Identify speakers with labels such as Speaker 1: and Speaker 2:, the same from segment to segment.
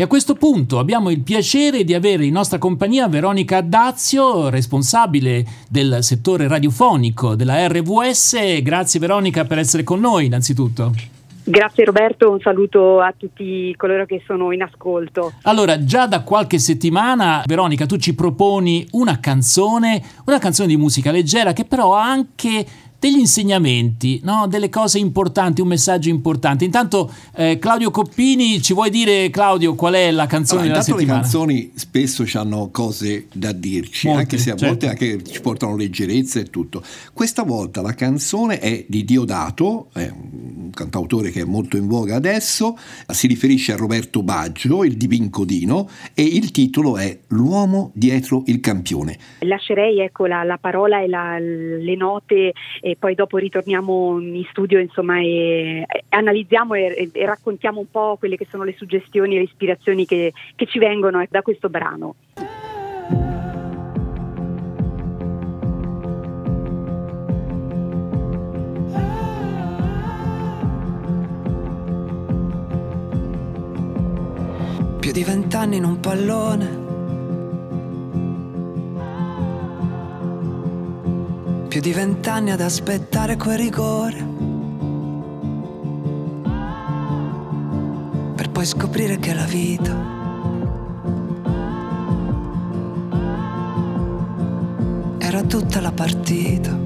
Speaker 1: E a questo punto abbiamo il piacere di avere in nostra compagnia Veronica Dazio, responsabile del settore radiofonico della RVS. Grazie Veronica per essere con noi innanzitutto.
Speaker 2: Grazie Roberto, un saluto a tutti coloro che sono in ascolto.
Speaker 1: Allora, già da qualche settimana, Veronica, tu ci proponi una canzone, una canzone di musica leggera che però ha anche degli insegnamenti, no? delle cose importanti, un messaggio importante. Intanto eh, Claudio Coppini, ci vuoi dire Claudio qual è la canzone
Speaker 3: allora,
Speaker 1: della settimana?
Speaker 3: le canzoni spesso hanno cose da dirci, Molte, anche se a certo. volte anche ci portano leggerezza e tutto. Questa volta la canzone è di Diodato, è un cantautore che è molto in voga adesso, si riferisce a Roberto Baggio, il divincodino, e il titolo è L'uomo dietro il campione.
Speaker 2: Lascerei ecco, la, la parola e la, le note e poi dopo ritorniamo in studio insomma, e, e analizziamo e, e, raccontiamo un po' quelle che sono le suggestioni e le ispirazioni che, che ci vengono da questo brano.
Speaker 4: Più di vent'anni in un pallone più di vent'anni ad aspettare quel rigore. Per poi scoprire che la vita era tutta la partita.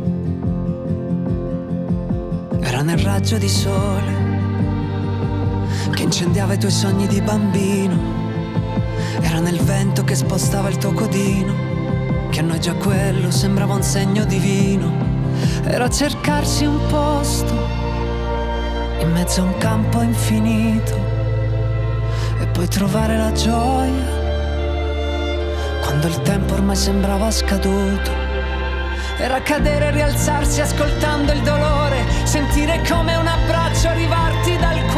Speaker 4: Era nel raggio di sole che incendiava i tuoi sogni di bambino. Era nel vento che spostava il tuo codino che a noi già quello sembrava un segno divino. Era cercarsi un posto in mezzo a un campo infinito e poi trovare la gioia quando il tempo ormai sembrava scaduto. Era cadere e rialzarsi ascoltando il dolore, sentire come un abbraccio arrivarti dal cuore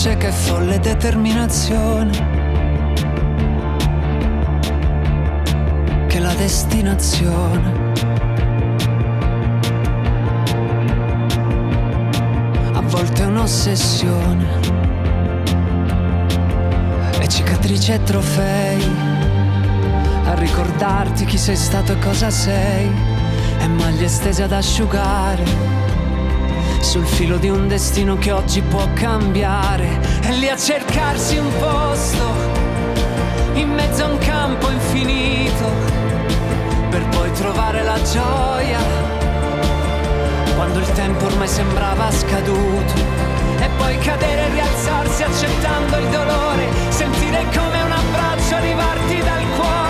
Speaker 4: E quella cieca e folle determinazione. Che la destinazione. A volte è un'ossessione. E cicatrici e trofei a ricordarti chi sei stato e cosa sei, e maglie stese ad asciugare, sul filo di un destino che oggi può cambiare, e lì a cercarsi un posto, in mezzo a un campo infinito, per poi trovare la gioia, quando il tempo ormai sembrava scaduto, e poi cadere e rialzarsi accettando il dolore, sentire come un abbraccio arrivarti dal cuore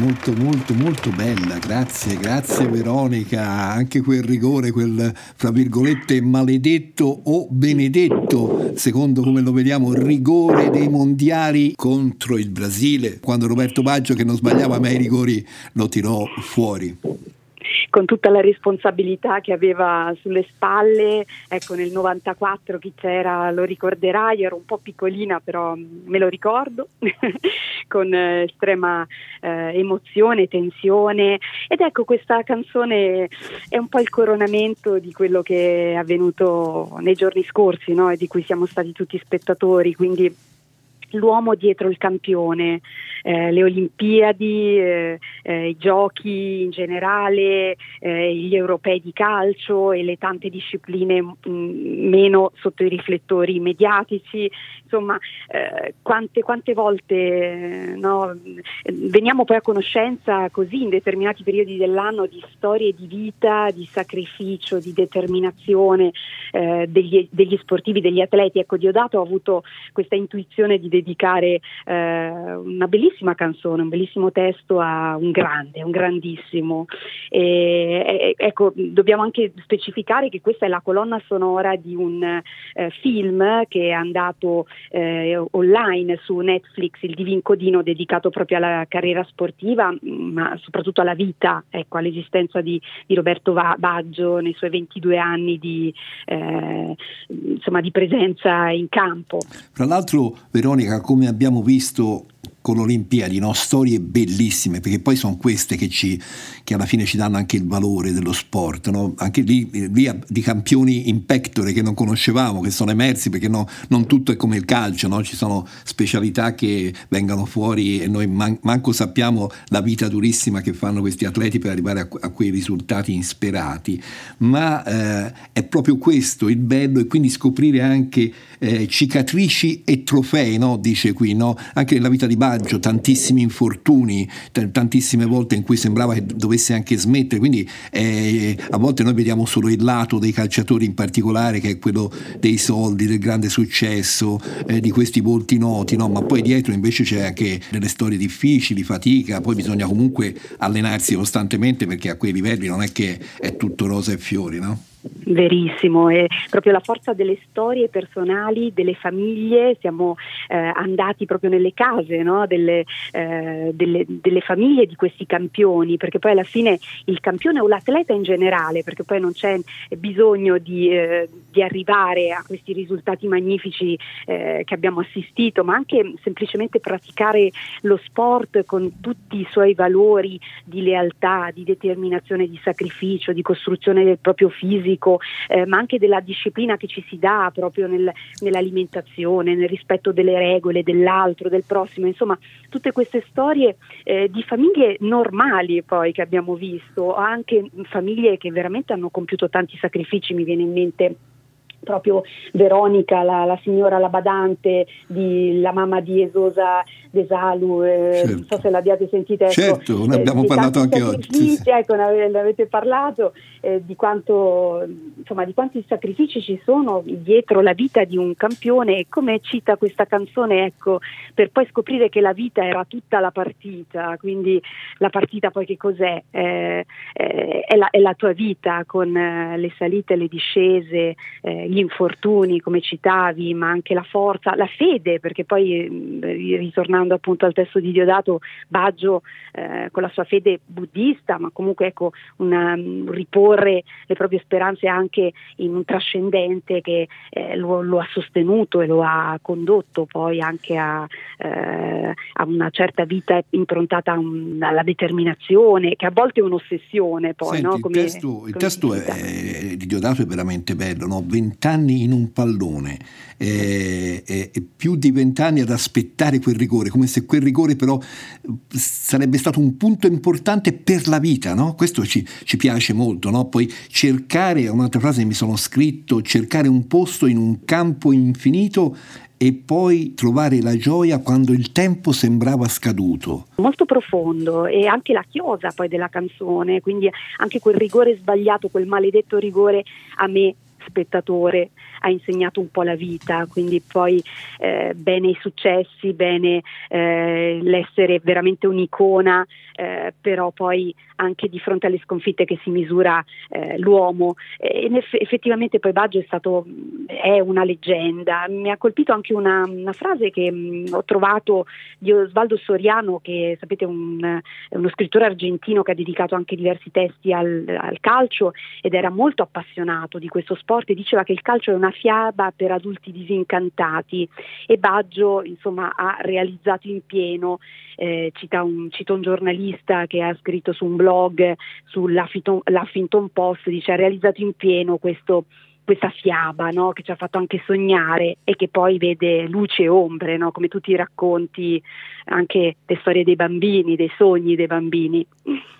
Speaker 3: molto molto molto bella, grazie, grazie Veronica, anche quel rigore, quel fra virgolette maledetto o benedetto, secondo come lo vediamo, rigore dei mondiali contro il Brasile, quando Roberto Baggio che non sbagliava mai i rigori lo tirò fuori.
Speaker 2: Con tutta la responsabilità che aveva sulle spalle. Ecco, nel 94 chi c'era lo ricorderà, io ero un po' piccolina, però me lo ricordo, con eh, estrema eh, emozione, tensione. Ed ecco, questa canzone è un po' il coronamento di quello che è avvenuto nei giorni scorsi, no? e di cui siamo stati tutti spettatori. Quindi l'uomo dietro il campione, eh, le Olimpiadi, eh, eh, i giochi in generale, eh, gli europei di calcio e le tante discipline mh, mm, meno sotto i riflettori mediatici, insomma eh, quante, quante, volte no, veniamo poi a conoscenza così in determinati periodi dell'anno di storie di vita, di sacrificio, di determinazione eh, degli, degli, sportivi, degli atleti. Ecco, Diodato ha avuto questa intuizione di dedicare una bellissima canzone, un bellissimo testo a un grande, un grandissimo. E, ecco, dobbiamo anche specificare che questa è la colonna sonora di un eh, film che è andato eh, online su Netflix, il Divin Codino, dedicato proprio alla carriera sportiva, ma soprattutto alla vita, ecco, all'esistenza di, di Roberto Baggio nei suoi 22 anni di, eh, insomma, di presenza in campo.
Speaker 3: Tra l'altro, Veronica, come abbiamo visto con l'Olimpiadi, no? storie bellissime, perché poi sono queste che, ci, che, alla fine ci danno anche il valore dello sport, no? anche lì, lì, di campioni in pectore che non conoscevamo, che sono emersi, perché no, non tutto è come il calcio, ci sono specialità che vengono fuori e noi man- manco sappiamo la vita durissima che fanno questi atleti per arrivare a, a quei risultati insperati, ma eh, è proprio questo il bello e quindi scoprire anche eh, cicatrici e trofei, dice qui, anche nella vita di Bari coraggio, tantissimi infortuni, t- tantissime volte in cui sembrava che dovesse anche smettere, quindi eh, a volte noi vediamo solo il lato dei calciatori in particolare che è quello dei soldi, del grande successo, eh, di questi volti noti, no? ma poi dietro invece c'è anche delle storie difficili, fatica, poi bisogna comunque allenarsi costantemente perché a quei livelli non è che è tutto rosa e fiori. No?
Speaker 2: Verissimo, è proprio la forza delle storie personali, delle famiglie, siamo eh, andati proprio nelle case no? delle, eh, delle, delle, famiglie di questi campioni, perché poi alla fine il campione o l'atleta in generale, perché poi non c'è bisogno di, eh, di arrivare a questi risultati magnifici eh, che abbiamo assistito, ma anche semplicemente praticare lo sport con tutti i suoi valori di lealtà, di determinazione, di sacrificio, di costruzione del proprio fisico fisico, eh, ma anche della disciplina che ci si dà proprio nel, nell'alimentazione, nel rispetto delle regole, dell'altro, del prossimo, insomma tutte queste storie eh, di famiglie normali poi che abbiamo visto, anche famiglie che veramente hanno compiuto tanti sacrifici, mi viene in mente proprio Veronica, la, la signora la badante, di, la mamma di Esosa Desalu, eh, certo. non so se l'abbiate sentita.
Speaker 3: Ecco, certo, ne abbiamo eh, parlato anche oggi.
Speaker 2: Ecco, ne avete parlato eh, di, quanto, insomma, di quanti sacrifici ci sono dietro la vita di un campione e come cita questa canzone, ecco, per poi scoprire che la vita era tutta la partita, quindi la partita poi che cos'è? Eh, eh, è, la, è, la, tua vita con eh, le salite, le discese, gli infortuni come citavi, ma anche la forza, la fede, perché poi ritornando tornando appunto al testo di Diodato, Baggio eh, con la sua fede buddista, ma comunque ecco, una, um, riporre le proprie speranze anche in un trascendente che eh, lo, lo, ha sostenuto e lo ha condotto poi anche a, eh, a una certa vita improntata un, alla determinazione, che a volte è un'ossessione poi.
Speaker 3: Senti,
Speaker 2: no?
Speaker 3: come, il testo, il testo è, di Diodato è veramente bello, no? vent'anni in un pallone, eh, più di vent'anni ad aspettare quel rigore come se quel rigore però sarebbe stato un punto importante per la vita, no? Questo ci, ci piace molto, no? Poi cercare, un'altra frase che mi sono scritto, cercare un posto in un campo infinito e poi trovare la gioia quando il tempo sembrava scaduto.
Speaker 2: Molto profondo e anche la chiosa poi della canzone, quindi anche quel rigore sbagliato, quel maledetto rigore a me spettatore ha insegnato un po' la vita, quindi poi eh, bene i successi, bene eh, l'essere veramente un'icona, eh, però poi anche di fronte alle sconfitte che si misura eh, l'uomo. E effettivamente poi Baggio è, stato, è una leggenda. Mi ha colpito anche una, una frase che mh, ho trovato di Osvaldo Soriano, che sapete è un, uno scrittore argentino che ha dedicato anche diversi testi al, al calcio ed era molto appassionato di questo sport e diceva che il calcio è una fiaba per adulti disincantati e Baggio insomma ha realizzato in pieno eh, cita, un, cita, un, giornalista che ha scritto su un blog sull'Huffington Post, dice ha realizzato in pieno questo questa fiaba no? che ci ha fatto anche sognare e che poi vede luce e ombre, no? come tutti i racconti, anche le storie dei bambini, dei sogni dei bambini.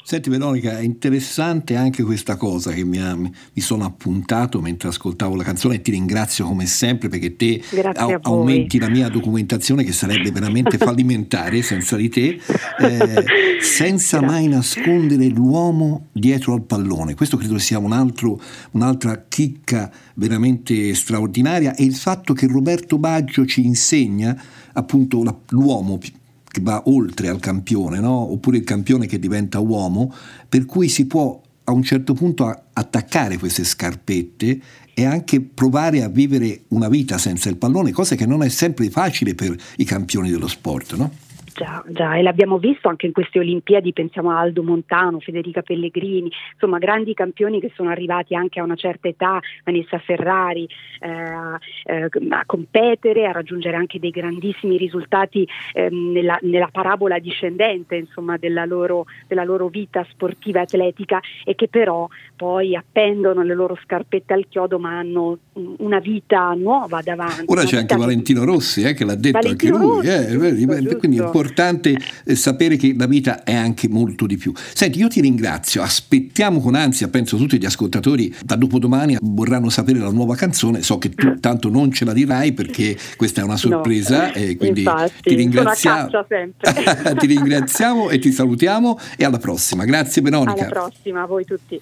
Speaker 3: Senti Veronica, è interessante anche questa cosa che mi, ha, mi, sono appuntato mentre ascoltavo la canzone e ti ringrazio come sempre perché te a, aumenti la mia documentazione che sarebbe veramente fallimentare senza di te, eh, senza mai nascondere l'uomo dietro al pallone. Questo credo sia un altro, un'altra chicca veramente straordinaria e il fatto che Roberto Baggio ci insegna appunto l'uomo che va oltre al campione, no? oppure il campione che diventa uomo, per cui si può a un certo punto attaccare queste scarpette e anche provare a vivere una vita senza il pallone, cosa che non è sempre facile per i campioni dello sport. No?
Speaker 2: Già, già, e l'abbiamo visto anche in queste Olimpiadi, pensiamo a Aldo Montano, Federica Pellegrini, insomma grandi campioni che sono arrivati anche a una certa età, Vanessa Ferrari, eh, eh, a competere, a raggiungere anche dei grandissimi risultati eh, nella, nella, parabola discendente insomma, della, loro, della loro vita sportiva e atletica e che però poi appendono le loro scarpette al chiodo ma hanno una vita nuova davanti.
Speaker 3: Ora c'è anche Valentino Rossi eh, che l'ha detto Valentino anche lui, eh, Rossi, giusto, quindi giusto importante eh, sapere che la vita è anche molto di più. Senti, io ti ringrazio, aspettiamo con ansia, penso tutti gli ascoltatori da dopodomani vorranno sapere la nuova canzone, so che tu tanto non ce la dirai perché questa è una sorpresa no, e quindi infatti, ti ringraziamo. ti ringraziamo e ti salutiamo e alla prossima. Grazie Veronica.
Speaker 2: Alla prossima, a voi tutti.